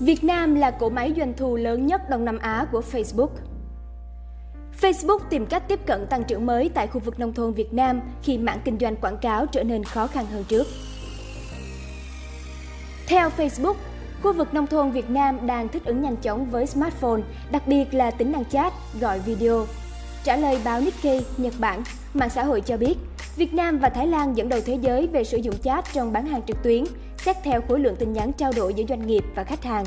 Việt Nam là cỗ máy doanh thu lớn nhất Đông Nam Á của Facebook. Facebook tìm cách tiếp cận tăng trưởng mới tại khu vực nông thôn Việt Nam khi mảng kinh doanh quảng cáo trở nên khó khăn hơn trước. Theo Facebook, khu vực nông thôn Việt Nam đang thích ứng nhanh chóng với smartphone, đặc biệt là tính năng chat, gọi video. Trả lời báo Nikkei, Nhật Bản, mạng xã hội cho biết, Việt Nam và Thái Lan dẫn đầu thế giới về sử dụng chat trong bán hàng trực tuyến, xét theo khối lượng tin nhắn trao đổi giữa doanh nghiệp và khách hàng.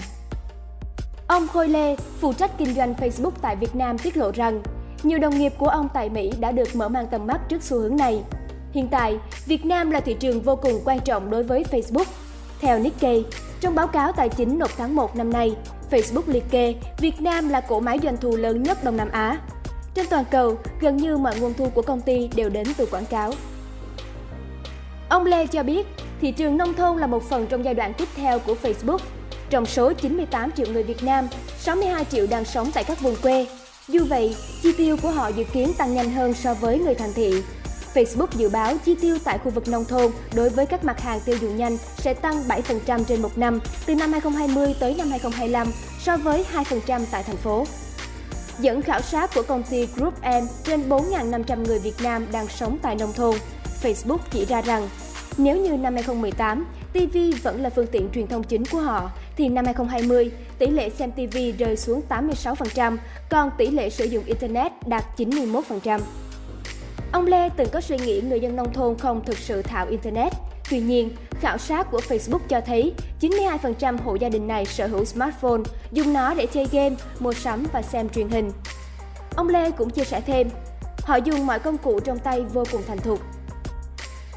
Ông Khôi Lê, phụ trách kinh doanh Facebook tại Việt Nam tiết lộ rằng, nhiều đồng nghiệp của ông tại Mỹ đã được mở mang tầm mắt trước xu hướng này. Hiện tại, Việt Nam là thị trường vô cùng quan trọng đối với Facebook. Theo Nikkei, trong báo cáo tài chính nộp tháng 1 năm nay, Facebook liệt kê Việt Nam là cỗ máy doanh thu lớn nhất Đông Nam Á. Trên toàn cầu, gần như mọi nguồn thu của công ty đều đến từ quảng cáo. Ông Lê cho biết, thị trường nông thôn là một phần trong giai đoạn tiếp theo của Facebook. Trong số 98 triệu người Việt Nam, 62 triệu đang sống tại các vùng quê. Dù vậy, chi tiêu của họ dự kiến tăng nhanh hơn so với người thành thị. Facebook dự báo chi tiêu tại khu vực nông thôn đối với các mặt hàng tiêu dùng nhanh sẽ tăng 7% trên một năm từ năm 2020 tới năm 2025 so với 2% tại thành phố. Dẫn khảo sát của công ty Group M trên 4.500 người Việt Nam đang sống tại nông thôn, Facebook chỉ ra rằng nếu như năm 2018, TV vẫn là phương tiện truyền thông chính của họ, thì năm 2020, tỷ lệ xem TV rơi xuống 86%, còn tỷ lệ sử dụng Internet đạt 91%. Ông Lê từng có suy nghĩ người dân nông thôn không thực sự thạo Internet. Tuy nhiên, khảo sát của Facebook cho thấy 92% hộ gia đình này sở hữu smartphone, dùng nó để chơi game, mua sắm và xem truyền hình. Ông Lê cũng chia sẻ thêm, họ dùng mọi công cụ trong tay vô cùng thành thục,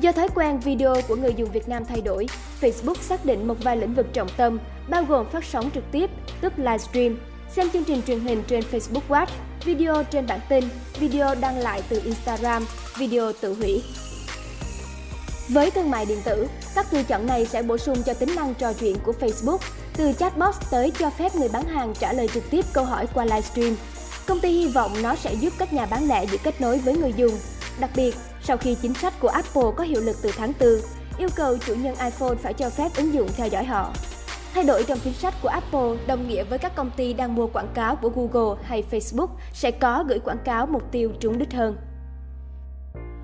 Do thói quen video của người dùng Việt Nam thay đổi, Facebook xác định một vài lĩnh vực trọng tâm, bao gồm phát sóng trực tiếp, tức livestream, xem chương trình truyền hình trên Facebook Watch, video trên bản tin, video đăng lại từ Instagram, video tự hủy. Với thương mại điện tử, các lựa chọn này sẽ bổ sung cho tính năng trò chuyện của Facebook, từ chatbot tới cho phép người bán hàng trả lời trực tiếp câu hỏi qua livestream. Công ty hy vọng nó sẽ giúp các nhà bán lẻ giữ kết nối với người dùng. Đặc biệt, sau khi chính sách của Apple có hiệu lực từ tháng 4, yêu cầu chủ nhân iPhone phải cho phép ứng dụng theo dõi họ. Thay đổi trong chính sách của Apple đồng nghĩa với các công ty đang mua quảng cáo của Google hay Facebook sẽ có gửi quảng cáo mục tiêu trúng đích hơn.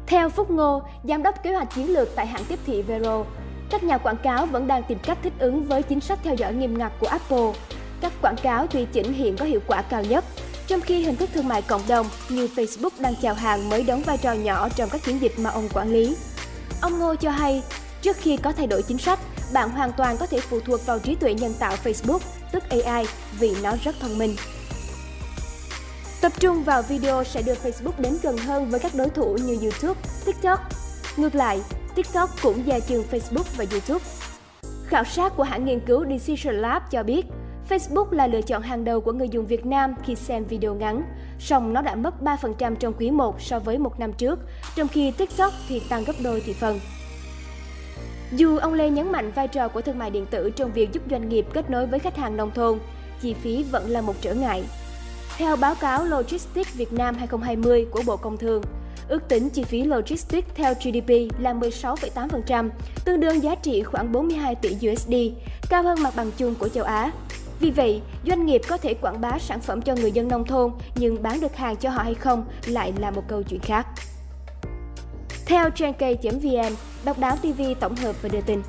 Theo Phúc Ngô, giám đốc kế hoạch chiến lược tại hãng tiếp thị Vero, các nhà quảng cáo vẫn đang tìm cách thích ứng với chính sách theo dõi nghiêm ngặt của Apple. Các quảng cáo tùy chỉnh hiện có hiệu quả cao nhất, trong khi hình thức thương mại cộng đồng như Facebook đang chào hàng mới đóng vai trò nhỏ trong các chiến dịch mà ông quản lý. Ông Ngô cho hay, trước khi có thay đổi chính sách, bạn hoàn toàn có thể phụ thuộc vào trí tuệ nhân tạo Facebook, tức AI, vì nó rất thông minh. Tập trung vào video sẽ đưa Facebook đến gần hơn với các đối thủ như YouTube, TikTok. Ngược lại, TikTok cũng gia trường Facebook và YouTube. Khảo sát của hãng nghiên cứu Decision Lab cho biết, Facebook là lựa chọn hàng đầu của người dùng Việt Nam khi xem video ngắn, song nó đã mất 3% trong quý 1 so với một năm trước, trong khi TikTok thì tăng gấp đôi thị phần. Dù ông Lê nhấn mạnh vai trò của thương mại điện tử trong việc giúp doanh nghiệp kết nối với khách hàng nông thôn, chi phí vẫn là một trở ngại. Theo báo cáo Logistics Việt Nam 2020 của Bộ Công Thương, ước tính chi phí logistics theo GDP là 16,8%, tương đương giá trị khoảng 42 tỷ USD, cao hơn mặt bằng chung của châu Á. Vì vậy, doanh nghiệp có thể quảng bá sản phẩm cho người dân nông thôn nhưng bán được hàng cho họ hay không lại là một câu chuyện khác. Theo Trenkei.vn, độc đáo TV tổng hợp và đưa tin.